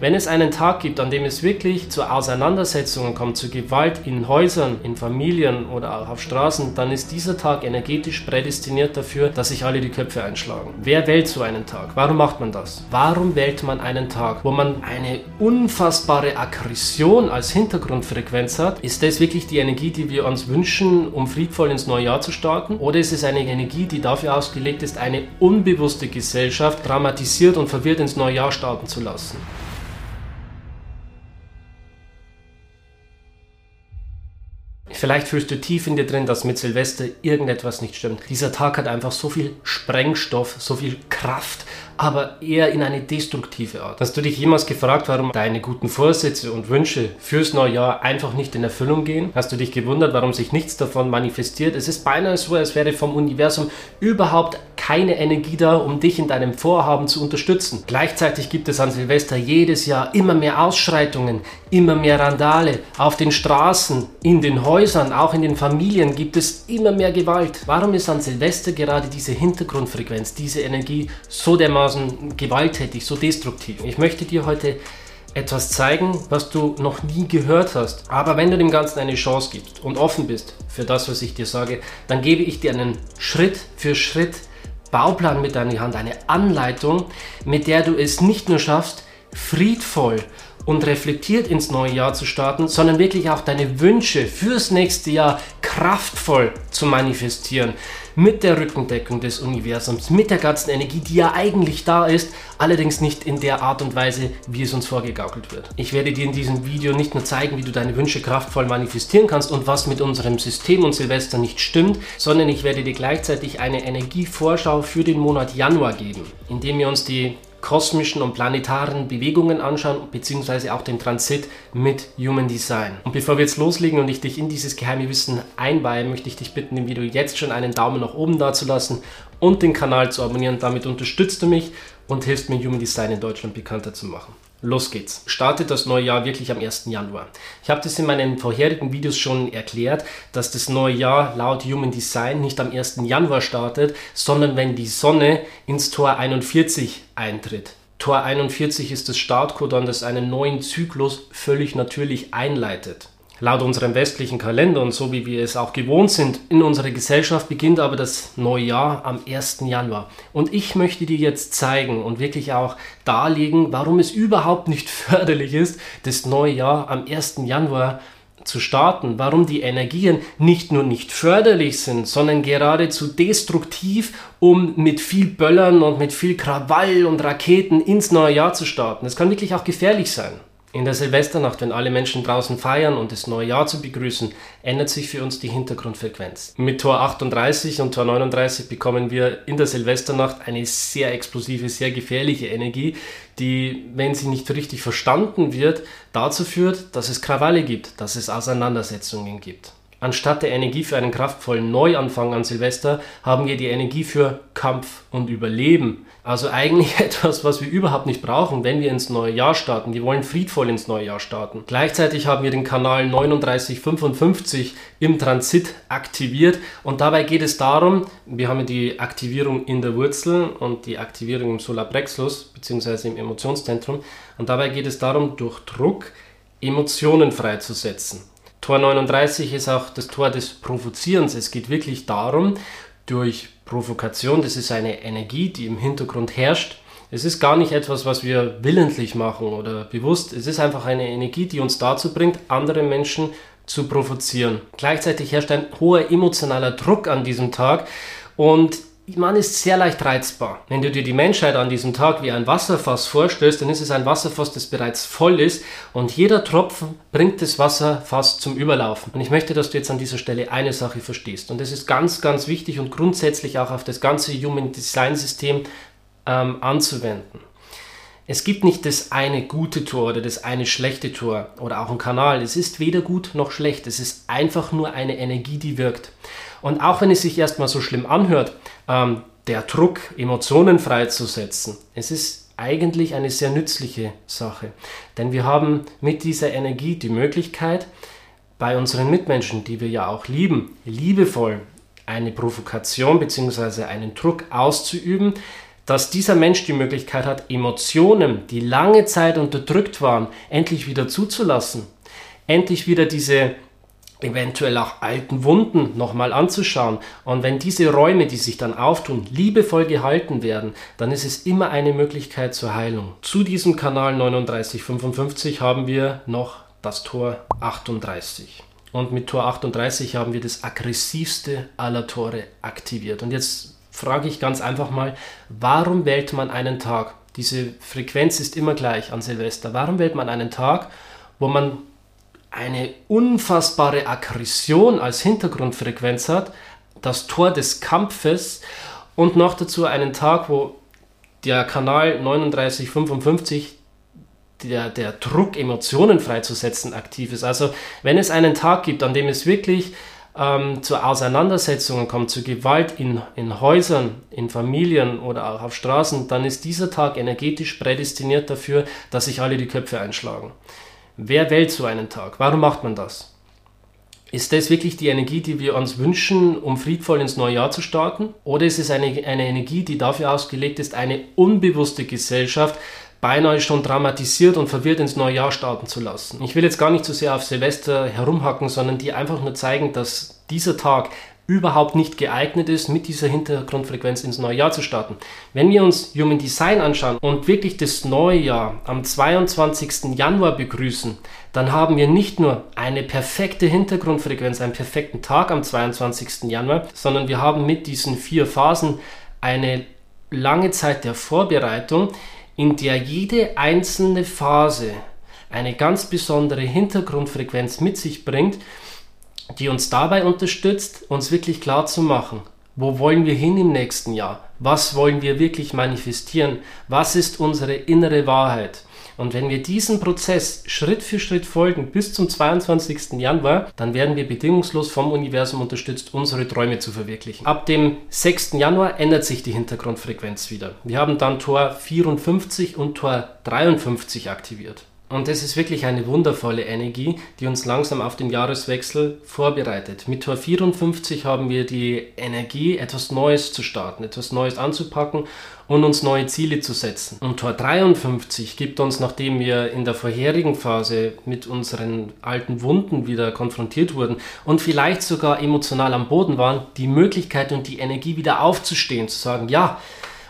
Wenn es einen Tag gibt, an dem es wirklich zu Auseinandersetzungen kommt, zu Gewalt in Häusern, in Familien oder auch auf Straßen, dann ist dieser Tag energetisch prädestiniert dafür, dass sich alle die Köpfe einschlagen. Wer wählt so einen Tag? Warum macht man das? Warum wählt man einen Tag, wo man eine unfassbare Aggression als Hintergrundfrequenz hat? Ist das wirklich die Energie, die wir uns wünschen, um friedvoll ins neue Jahr zu starten? Oder ist es eine Energie, die dafür ausgelegt ist, eine unbewusste Gesellschaft dramatisiert und verwirrt ins neue Jahr starten zu lassen? Vielleicht fühlst du tief in dir drin, dass mit Silvester irgendetwas nicht stimmt. Dieser Tag hat einfach so viel Sprengstoff, so viel Kraft, aber eher in eine destruktive Art. Hast du dich jemals gefragt, warum deine guten Vorsätze und Wünsche fürs neue Jahr einfach nicht in Erfüllung gehen? Hast du dich gewundert, warum sich nichts davon manifestiert? Es ist beinahe so, als wäre vom Universum überhaupt keine Energie da, um dich in deinem Vorhaben zu unterstützen. Gleichzeitig gibt es an Silvester jedes Jahr immer mehr Ausschreitungen, immer mehr Randale. Auf den Straßen, in den Häusern, auch in den Familien gibt es immer mehr Gewalt. Warum ist an Silvester gerade diese Hintergrundfrequenz, diese Energie so dermaßen dermaßen gewalttätig, so destruktiv. Ich möchte dir heute etwas zeigen, was du noch nie gehört hast. Aber wenn du dem Ganzen eine Chance gibst und offen bist für das, was ich dir sage, dann gebe ich dir einen Schritt für Schritt Bauplan mit deiner Hand, eine Anleitung, mit der du es nicht nur schaffst, friedvoll und reflektiert ins neue Jahr zu starten, sondern wirklich auch deine Wünsche fürs nächste Jahr kraftvoll zu manifestieren mit der Rückendeckung des Universums, mit der ganzen Energie, die ja eigentlich da ist, allerdings nicht in der Art und Weise, wie es uns vorgegaukelt wird. Ich werde dir in diesem Video nicht nur zeigen, wie du deine Wünsche kraftvoll manifestieren kannst und was mit unserem System und Silvester nicht stimmt, sondern ich werde dir gleichzeitig eine Energievorschau für den Monat Januar geben, indem wir uns die kosmischen und planetaren Bewegungen anschauen, beziehungsweise auch den Transit mit Human Design. Und bevor wir jetzt loslegen und ich dich in dieses geheime Wissen einweihe, möchte ich dich bitten, dem Video jetzt schon einen Daumen nach oben dazulassen und den Kanal zu abonnieren. Damit unterstützt du mich und hilfst mir, Human Design in Deutschland bekannter zu machen. Los geht's. Startet das neue Jahr wirklich am 1. Januar. Ich habe das in meinen vorherigen Videos schon erklärt, dass das neue Jahr laut Human Design nicht am 1. Januar startet, sondern wenn die Sonne ins Tor 41 eintritt. Tor 41 ist das Startcodon, das einen neuen Zyklus völlig natürlich einleitet. Laut unserem westlichen Kalender und so wie wir es auch gewohnt sind in unserer Gesellschaft beginnt aber das neue Jahr am 1. Januar. Und ich möchte dir jetzt zeigen und wirklich auch darlegen, warum es überhaupt nicht förderlich ist, das neue Jahr am 1. Januar zu starten, warum die Energien nicht nur nicht förderlich sind, sondern geradezu destruktiv, um mit viel Böllern und mit viel Krawall und Raketen ins neue Jahr zu starten. Das kann wirklich auch gefährlich sein. In der Silvesternacht, wenn alle Menschen draußen feiern und das neue Jahr zu begrüßen, ändert sich für uns die Hintergrundfrequenz. Mit Tor 38 und Tor 39 bekommen wir in der Silvesternacht eine sehr explosive, sehr gefährliche Energie, die, wenn sie nicht richtig verstanden wird, dazu führt, dass es Krawalle gibt, dass es Auseinandersetzungen gibt. Anstatt der Energie für einen kraftvollen Neuanfang an Silvester haben wir die Energie für Kampf und Überleben. Also eigentlich etwas, was wir überhaupt nicht brauchen, wenn wir ins neue Jahr starten. Wir wollen friedvoll ins neue Jahr starten. Gleichzeitig haben wir den Kanal 3955 im Transit aktiviert und dabei geht es darum, wir haben die Aktivierung in der Wurzel und die Aktivierung im Solarplexus bzw. im Emotionszentrum und dabei geht es darum, durch Druck Emotionen freizusetzen. Tor 39 ist auch das Tor des Provozierens. Es geht wirklich darum, durch Provokation, das ist eine Energie, die im Hintergrund herrscht. Es ist gar nicht etwas, was wir willentlich machen oder bewusst. Es ist einfach eine Energie, die uns dazu bringt, andere Menschen zu provozieren. Gleichzeitig herrscht ein hoher emotionaler Druck an diesem Tag und man ist sehr leicht reizbar. Wenn du dir die Menschheit an diesem Tag wie ein Wasserfass vorstellst, dann ist es ein Wasserfass, das bereits voll ist und jeder Tropfen bringt das Wasserfass zum Überlaufen. Und ich möchte, dass du jetzt an dieser Stelle eine Sache verstehst. Und das ist ganz, ganz wichtig und grundsätzlich auch auf das ganze Human Design System ähm, anzuwenden. Es gibt nicht das eine gute Tor oder das eine schlechte Tor oder auch ein Kanal. Es ist weder gut noch schlecht. Es ist einfach nur eine Energie, die wirkt. Und auch wenn es sich erstmal so schlimm anhört, ähm, der Druck, Emotionen freizusetzen, es ist eigentlich eine sehr nützliche Sache. Denn wir haben mit dieser Energie die Möglichkeit, bei unseren Mitmenschen, die wir ja auch lieben, liebevoll eine Provokation bzw. einen Druck auszuüben, dass dieser Mensch die Möglichkeit hat, Emotionen, die lange Zeit unterdrückt waren, endlich wieder zuzulassen. Endlich wieder diese eventuell auch alten Wunden nochmal anzuschauen. Und wenn diese Räume, die sich dann auftun, liebevoll gehalten werden, dann ist es immer eine Möglichkeit zur Heilung. Zu diesem Kanal 3955 haben wir noch das Tor 38. Und mit Tor 38 haben wir das aggressivste aller Tore aktiviert. Und jetzt frage ich ganz einfach mal, warum wählt man einen Tag? Diese Frequenz ist immer gleich an Silvester. Warum wählt man einen Tag, wo man eine unfassbare Aggression als Hintergrundfrequenz hat, das Tor des Kampfes und noch dazu einen Tag, wo der Kanal 3955 der, der Druck, Emotionen freizusetzen, aktiv ist. Also wenn es einen Tag gibt, an dem es wirklich ähm, zu Auseinandersetzungen kommt, zu Gewalt in, in Häusern, in Familien oder auch auf Straßen, dann ist dieser Tag energetisch prädestiniert dafür, dass sich alle die Köpfe einschlagen. Wer wählt so einen Tag? Warum macht man das? Ist das wirklich die Energie, die wir uns wünschen, um friedvoll ins neue Jahr zu starten? Oder ist es eine, eine Energie, die dafür ausgelegt ist, eine unbewusste Gesellschaft beinahe schon dramatisiert und verwirrt ins neue Jahr starten zu lassen? Ich will jetzt gar nicht so sehr auf Silvester herumhacken, sondern dir einfach nur zeigen, dass dieser Tag überhaupt nicht geeignet ist, mit dieser Hintergrundfrequenz ins neue Jahr zu starten. Wenn wir uns Human Design anschauen und wirklich das neue Jahr am 22. Januar begrüßen, dann haben wir nicht nur eine perfekte Hintergrundfrequenz, einen perfekten Tag am 22. Januar, sondern wir haben mit diesen vier Phasen eine lange Zeit der Vorbereitung, in der jede einzelne Phase eine ganz besondere Hintergrundfrequenz mit sich bringt, die uns dabei unterstützt, uns wirklich klar zu machen, wo wollen wir hin im nächsten Jahr? Was wollen wir wirklich manifestieren? Was ist unsere innere Wahrheit? Und wenn wir diesem Prozess Schritt für Schritt folgen bis zum 22. Januar, dann werden wir bedingungslos vom Universum unterstützt, unsere Träume zu verwirklichen. Ab dem 6. Januar ändert sich die Hintergrundfrequenz wieder. Wir haben dann Tor 54 und Tor 53 aktiviert. Und das ist wirklich eine wundervolle Energie, die uns langsam auf den Jahreswechsel vorbereitet. Mit Tor 54 haben wir die Energie, etwas Neues zu starten, etwas Neues anzupacken und uns neue Ziele zu setzen. Und Tor 53 gibt uns, nachdem wir in der vorherigen Phase mit unseren alten Wunden wieder konfrontiert wurden und vielleicht sogar emotional am Boden waren, die Möglichkeit und die Energie wieder aufzustehen, zu sagen, ja,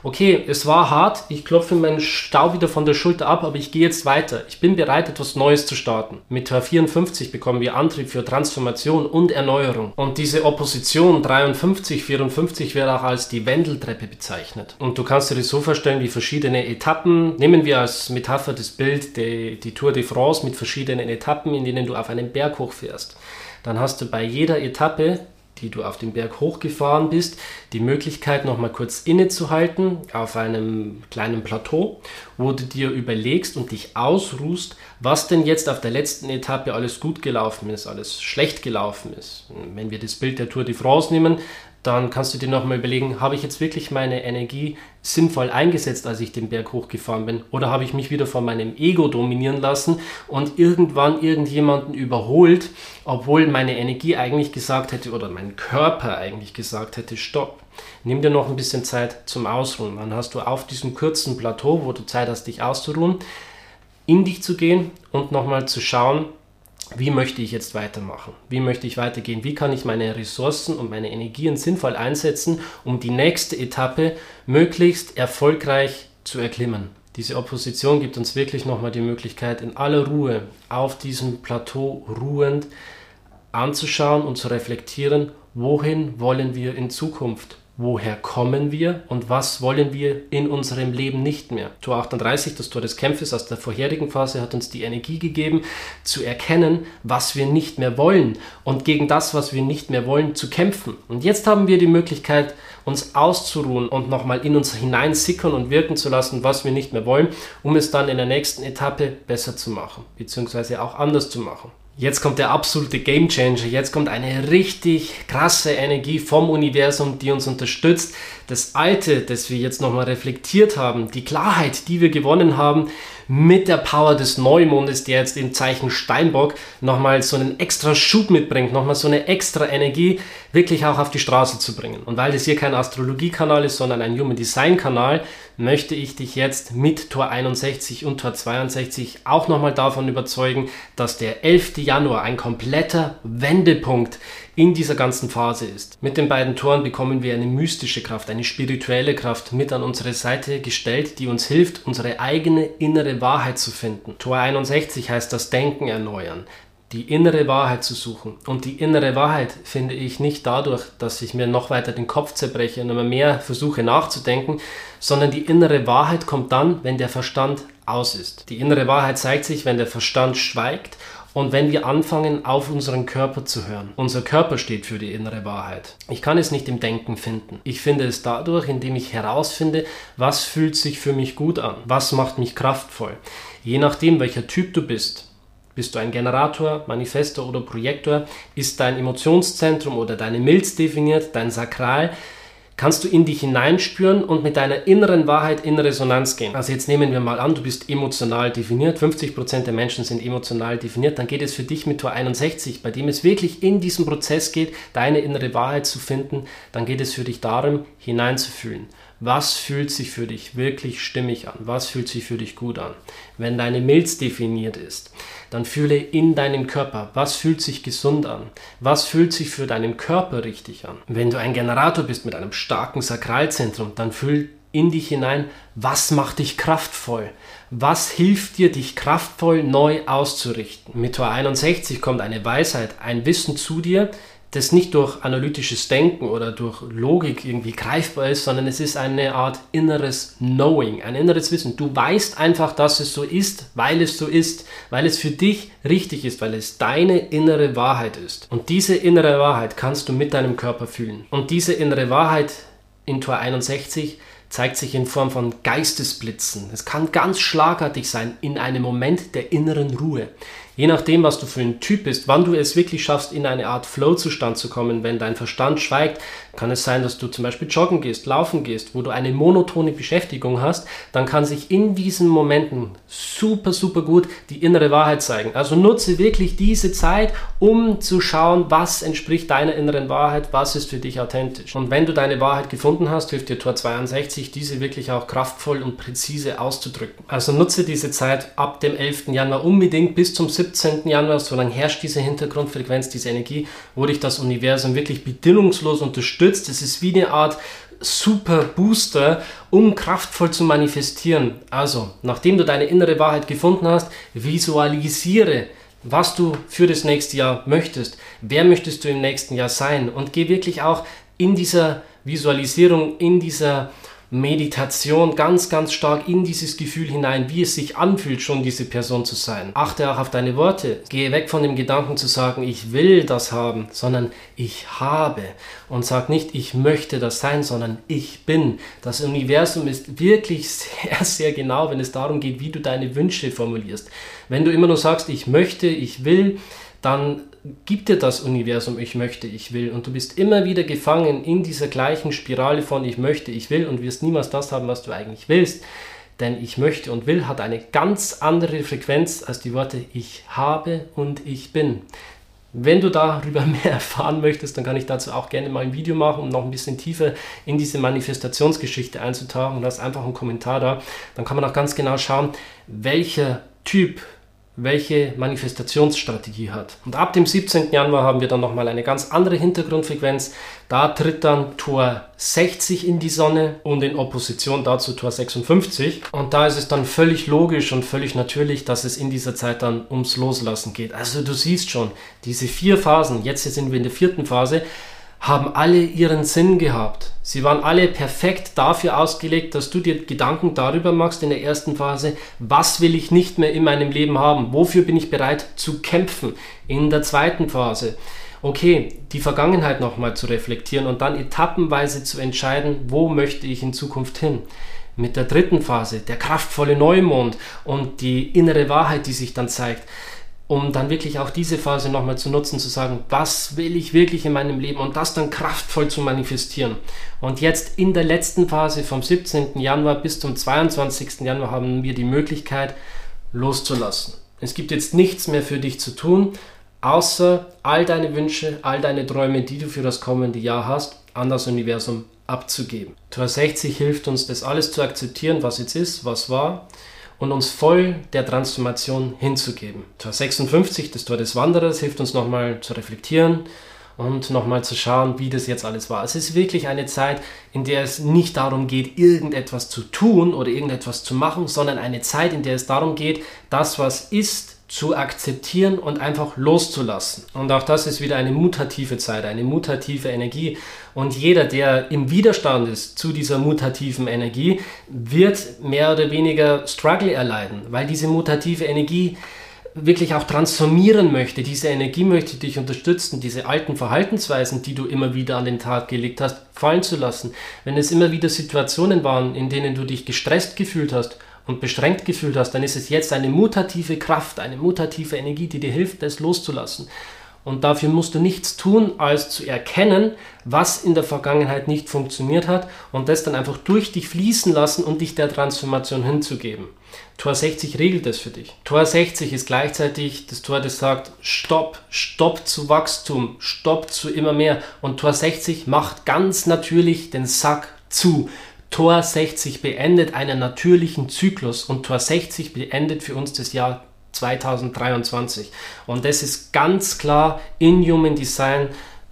okay, es war hart, ich klopfe meinen Stau wieder von der Schulter ab, aber ich gehe jetzt weiter. Ich bin bereit, etwas Neues zu starten. Mit Tor 54 bekommen wir Antrieb für Transformation und Erneuerung. Und diese Opposition 53, 54 wird auch als die Wendeltreppe bezeichnet. Und du kannst dir das so vorstellen wie verschiedene Etappen. Nehmen wir als Metapher das Bild die, die Tour de France mit verschiedenen Etappen, in denen du auf einen Berg hochfährst. Dann hast du bei jeder Etappe die du auf den Berg hochgefahren bist, die Möglichkeit nochmal kurz innezuhalten auf einem kleinen Plateau, wo du dir überlegst und dich ausruhst, was denn jetzt auf der letzten Etappe alles gut gelaufen ist, alles schlecht gelaufen ist. Wenn wir das Bild der Tour de France nehmen, dann kannst du dir nochmal überlegen, habe ich jetzt wirklich meine Energie sinnvoll eingesetzt, als ich den Berg hochgefahren bin? Oder habe ich mich wieder von meinem Ego dominieren lassen und irgendwann irgendjemanden überholt, obwohl meine Energie eigentlich gesagt hätte oder mein Körper eigentlich gesagt hätte, stopp. Nimm dir noch ein bisschen Zeit zum Ausruhen. Dann hast du auf diesem kurzen Plateau, wo du Zeit hast, dich auszuruhen, in dich zu gehen und nochmal zu schauen, wie möchte ich jetzt weitermachen? Wie möchte ich weitergehen? Wie kann ich meine Ressourcen und meine Energien sinnvoll einsetzen, um die nächste Etappe möglichst erfolgreich zu erklimmen? Diese Opposition gibt uns wirklich nochmal die Möglichkeit, in aller Ruhe auf diesem Plateau ruhend anzuschauen und zu reflektieren, wohin wollen wir in Zukunft? Woher kommen wir und was wollen wir in unserem Leben nicht mehr. Tor 38, das Tor des Kämpfes aus der vorherigen Phase, hat uns die Energie gegeben, zu erkennen, was wir nicht mehr wollen und gegen das, was wir nicht mehr wollen, zu kämpfen. Und jetzt haben wir die Möglichkeit, uns auszuruhen und nochmal in uns hineinsickern und wirken zu lassen, was wir nicht mehr wollen, um es dann in der nächsten Etappe besser zu machen, beziehungsweise auch anders zu machen. Jetzt kommt der absolute Game Changer. Jetzt kommt eine richtig krasse Energie vom Universum, die uns unterstützt. Das Alte, das wir jetzt nochmal reflektiert haben, die Klarheit, die wir gewonnen haben, mit der Power des Neumondes, der jetzt im Zeichen Steinbock nochmal so einen extra Schub mitbringt, nochmal so eine extra Energie, wirklich auch auf die Straße zu bringen. Und weil das hier kein Astrologiekanal ist, sondern ein Human Design Kanal, möchte ich dich jetzt mit Tor 61 und Tor 62 auch nochmal davon überzeugen, dass der 11. Januar ein kompletter Wendepunkt in dieser ganzen Phase ist. Mit den beiden Toren bekommen wir eine mystische Kraft, eine spirituelle Kraft mit an unsere Seite gestellt, die uns hilft, unsere eigene innere Wahrheit zu finden. Tor 61 heißt das Denken erneuern die innere Wahrheit zu suchen. Und die innere Wahrheit finde ich nicht dadurch, dass ich mir noch weiter den Kopf zerbreche und immer mehr versuche nachzudenken, sondern die innere Wahrheit kommt dann, wenn der Verstand aus ist. Die innere Wahrheit zeigt sich, wenn der Verstand schweigt und wenn wir anfangen, auf unseren Körper zu hören. Unser Körper steht für die innere Wahrheit. Ich kann es nicht im Denken finden. Ich finde es dadurch, indem ich herausfinde, was fühlt sich für mich gut an, was macht mich kraftvoll. Je nachdem, welcher Typ du bist, bist du ein Generator, Manifestor oder Projektor? Ist dein Emotionszentrum oder deine Milz definiert, dein Sakral? Kannst du in dich hineinspüren und mit deiner inneren Wahrheit in Resonanz gehen? Also jetzt nehmen wir mal an, du bist emotional definiert, 50% der Menschen sind emotional definiert, dann geht es für dich mit Tor 61, bei dem es wirklich in diesem Prozess geht, deine innere Wahrheit zu finden, dann geht es für dich darum, hineinzufühlen. Was fühlt sich für dich wirklich stimmig an? Was fühlt sich für dich gut an? Wenn deine Milz definiert ist, dann fühle in deinem Körper, was fühlt sich gesund an? Was fühlt sich für deinen Körper richtig an? Wenn du ein Generator bist mit einem starken Sakralzentrum, dann fühl in dich hinein, was macht dich kraftvoll? Was hilft dir, dich kraftvoll neu auszurichten? Mit Tor 61 kommt eine Weisheit, ein Wissen zu dir, das nicht durch analytisches Denken oder durch Logik irgendwie greifbar ist, sondern es ist eine Art inneres Knowing, ein inneres Wissen. Du weißt einfach, dass es so ist, weil es so ist, weil es für dich richtig ist, weil es deine innere Wahrheit ist. Und diese innere Wahrheit kannst du mit deinem Körper fühlen. Und diese innere Wahrheit in Tor 61 zeigt sich in Form von Geistesblitzen. Es kann ganz schlagartig sein in einem Moment der inneren Ruhe. Je nachdem, was du für ein Typ bist, wann du es wirklich schaffst, in eine Art Flow-Zustand zu kommen, wenn dein Verstand schweigt, kann es sein, dass du zum Beispiel joggen gehst, laufen gehst, wo du eine monotone Beschäftigung hast, dann kann sich in diesen Momenten super, super gut die innere Wahrheit zeigen. Also nutze wirklich diese Zeit, um zu schauen, was entspricht deiner inneren Wahrheit, was ist für dich authentisch. Und wenn du deine Wahrheit gefunden hast, hilft dir Tor 62, diese wirklich auch kraftvoll und präzise auszudrücken. Also nutze diese Zeit ab dem 11. Januar unbedingt bis zum 7. 17. Januar, solange herrscht diese Hintergrundfrequenz, diese Energie, wo dich das Universum wirklich bedingungslos unterstützt. Es ist wie eine Art super Booster, um kraftvoll zu manifestieren. Also, nachdem du deine innere Wahrheit gefunden hast, visualisiere, was du für das nächste Jahr möchtest. Wer möchtest du im nächsten Jahr sein? Und geh wirklich auch in dieser Visualisierung, in dieser Meditation ganz, ganz stark in dieses Gefühl hinein, wie es sich anfühlt, schon diese Person zu sein. Achte auch auf deine Worte. Gehe weg von dem Gedanken zu sagen, ich will das haben, sondern ich habe. Und sag nicht, ich möchte das sein, sondern ich bin. Das Universum ist wirklich sehr, sehr genau, wenn es darum geht, wie du deine Wünsche formulierst. Wenn du immer nur sagst, ich möchte, ich will, dann gibt dir das Universum ich möchte, ich will und du bist immer wieder gefangen in dieser gleichen Spirale von ich möchte, ich will und wirst niemals das haben, was du eigentlich willst. Denn ich möchte und will hat eine ganz andere Frequenz als die Worte ich habe und ich bin. Wenn du darüber mehr erfahren möchtest, dann kann ich dazu auch gerne mal ein Video machen, um noch ein bisschen tiefer in diese Manifestationsgeschichte einzutauchen. Ist einfach einen Kommentar da. Dann kann man auch ganz genau schauen, welcher Typ welche Manifestationsstrategie hat. Und ab dem 17. Januar haben wir dann nochmal eine ganz andere Hintergrundfrequenz. Da tritt dann Tor 60 in die Sonne und in Opposition dazu Tor 56. Und da ist es dann völlig logisch und völlig natürlich, dass es in dieser Zeit dann ums Loslassen geht. Also du siehst schon, diese vier Phasen, jetzt sind wir in der vierten Phase, haben alle ihren Sinn gehabt. Sie waren alle perfekt dafür ausgelegt, dass du dir Gedanken darüber machst in der ersten Phase, was will ich nicht mehr in meinem Leben haben, wofür bin ich bereit zu kämpfen. In der zweiten Phase, okay, die Vergangenheit nochmal zu reflektieren und dann etappenweise zu entscheiden, wo möchte ich in Zukunft hin. Mit der dritten Phase, der kraftvolle Neumond und die innere Wahrheit, die sich dann zeigt um dann wirklich auch diese Phase nochmal zu nutzen, zu sagen, was will ich wirklich in meinem Leben und das dann kraftvoll zu manifestieren. Und jetzt in der letzten Phase vom 17. Januar bis zum 22. Januar haben wir die Möglichkeit, loszulassen. Es gibt jetzt nichts mehr für dich zu tun, außer all deine Wünsche, all deine Träume, die du für das kommende Jahr hast, an das Universum abzugeben. Tor 60 hilft uns, das alles zu akzeptieren, was jetzt ist, was war und uns voll der Transformation hinzugeben. Tor 56, das Tor des Wanderers, hilft uns nochmal zu reflektieren und nochmal zu schauen, wie das jetzt alles war. Es ist wirklich eine Zeit, in der es nicht darum geht, irgendetwas zu tun oder irgendetwas zu machen, sondern eine Zeit, in der es darum geht, das, was ist, zu akzeptieren und einfach loszulassen. Und auch das ist wieder eine mutative Zeit, eine mutative Energie. Und jeder, der im Widerstand ist zu dieser mutativen Energie, wird mehr oder weniger Struggle erleiden, weil diese mutative Energie wirklich auch transformieren möchte. Diese Energie möchte dich unterstützen, diese alten Verhaltensweisen, die du immer wieder an den Tag gelegt hast, fallen zu lassen. Wenn es immer wieder Situationen waren, in denen du dich gestresst gefühlt hast, und beschränkt gefühlt hast, dann ist es jetzt eine mutative Kraft, eine mutative Energie, die dir hilft, das loszulassen. Und dafür musst du nichts tun, als zu erkennen, was in der Vergangenheit nicht funktioniert hat und das dann einfach durch dich fließen lassen und dich der Transformation hinzugeben. Tor 60 regelt das für dich. Tor 60 ist gleichzeitig das Tor, das sagt, stopp, stopp zu Wachstum, stopp zu immer mehr. Und Tor 60 macht ganz natürlich den Sack zu. Tor 60 beendet einen natürlichen Zyklus und Tor 60 beendet für uns das Jahr 2023. Und das ist ganz klar in Human Design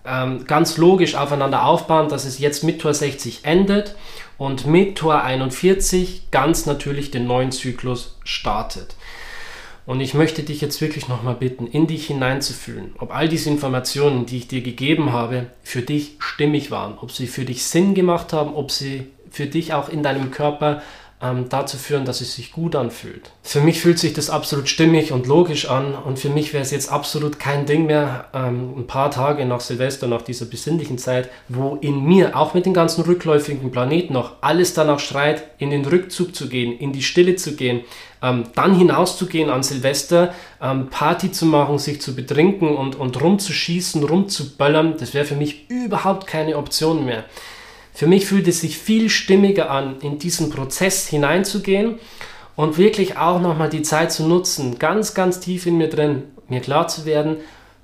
ähm, ganz logisch aufeinander aufbauen, dass es jetzt mit Tor 60 endet und mit Tor 41 ganz natürlich den neuen Zyklus startet. Und ich möchte dich jetzt wirklich nochmal bitten, in dich hineinzufühlen, ob all diese Informationen, die ich dir gegeben habe, für dich stimmig waren, ob sie für dich Sinn gemacht haben, ob sie für dich auch in deinem Körper ähm, dazu führen, dass es sich gut anfühlt. Für mich fühlt sich das absolut stimmig und logisch an und für mich wäre es jetzt absolut kein Ding mehr, ähm, ein paar Tage nach Silvester, nach dieser besinnlichen Zeit, wo in mir, auch mit den ganzen rückläufigen Planeten noch, alles danach schreit, in den Rückzug zu gehen, in die Stille zu gehen, ähm, dann hinauszugehen an Silvester, ähm, Party zu machen, sich zu betrinken und, und rumzuschießen, rumzuböllern, das wäre für mich überhaupt keine Option mehr. Für mich fühlt es sich viel stimmiger an, in diesen Prozess hineinzugehen und wirklich auch nochmal die Zeit zu nutzen, ganz, ganz tief in mir drin, mir klar zu werden,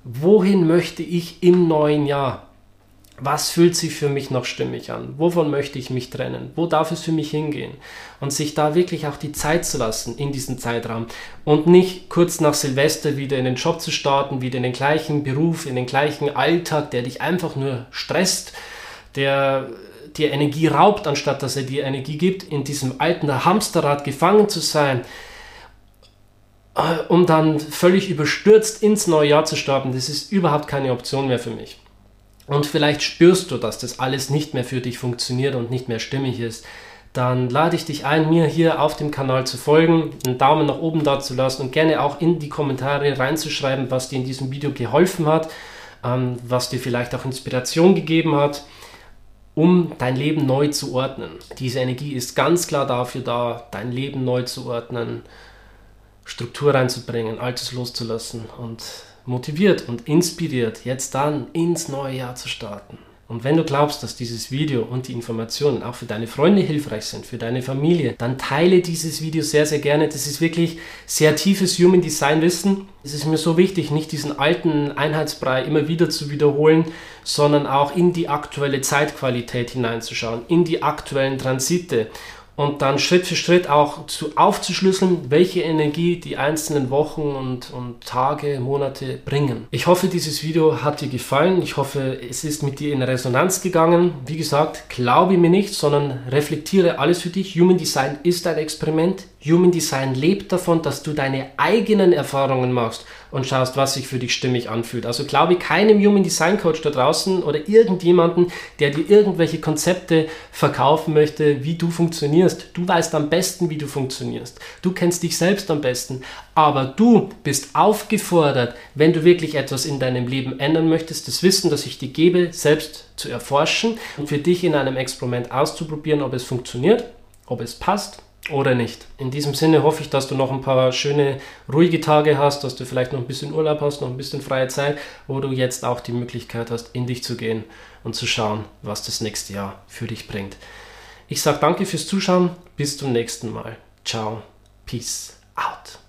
wohin möchte ich im neuen Jahr? Was fühlt sich für mich noch stimmig an? Wovon möchte ich mich trennen? Wo darf es für mich hingehen? Und sich da wirklich auch die Zeit zu lassen in diesem Zeitraum und nicht kurz nach Silvester wieder in den Job zu starten, wieder in den gleichen Beruf, in den gleichen Alltag, der dich einfach nur stresst, der dir Energie raubt, anstatt dass er dir Energie gibt, in diesem alten Hamsterrad gefangen zu sein, äh, um dann völlig überstürzt ins neue Jahr zu starten, das ist überhaupt keine Option mehr für mich. Und vielleicht spürst du, dass das alles nicht mehr für dich funktioniert und nicht mehr stimmig ist. Dann lade ich dich ein, mir hier auf dem Kanal zu folgen, einen Daumen nach oben da zu lassen und gerne auch in die Kommentare reinzuschreiben, was dir in diesem Video geholfen hat, ähm, was dir vielleicht auch Inspiration gegeben hat um dein Leben neu zu ordnen. Diese Energie ist ganz klar dafür da, dein Leben neu zu ordnen, Struktur reinzubringen, Altes loszulassen und motiviert und inspiriert, jetzt dann ins neue Jahr zu starten. Und wenn du glaubst, dass dieses Video und die Informationen auch für deine Freunde hilfreich sind, für deine Familie, dann teile dieses Video sehr, sehr gerne. Das ist wirklich sehr tiefes Human Design Wissen. Es ist mir so wichtig, nicht diesen alten Einheitsbrei immer wieder zu wiederholen, sondern auch in die aktuelle Zeitqualität hineinzuschauen, in die aktuellen Transite und dann Schritt für Schritt auch zu, aufzuschlüsseln, welche Energie die einzelnen Wochen und, und Tage, Monate bringen. Ich hoffe, dieses Video hat dir gefallen. Ich hoffe, es ist mit dir in Resonanz gegangen. Wie gesagt, glaube mir nicht, sondern reflektiere alles für dich. Human Design ist ein Experiment. Human Design lebt davon, dass du deine eigenen Erfahrungen machst und schaust, was sich für dich stimmig anfühlt. Also glaube keinem Human Design Coach da draußen oder irgendjemanden, der dir irgendwelche Konzepte verkaufen möchte, wie du funktionierst. Du weißt am besten, wie du funktionierst. Du kennst dich selbst am besten. Aber du bist aufgefordert, wenn du wirklich etwas in deinem Leben ändern möchtest, das Wissen, das ich dir gebe, selbst zu erforschen und für dich in einem Experiment auszuprobieren, ob es funktioniert, ob es passt oder nicht. In diesem Sinne hoffe ich, dass du noch ein paar schöne, ruhige Tage hast, dass du vielleicht noch ein bisschen Urlaub hast, noch ein bisschen freie Zeit, wo du jetzt auch die Möglichkeit hast, in dich zu gehen und zu schauen, was das nächste Jahr für dich bringt. Ich sage danke fürs Zuschauen, bis zum nächsten Mal. Ciao, peace out.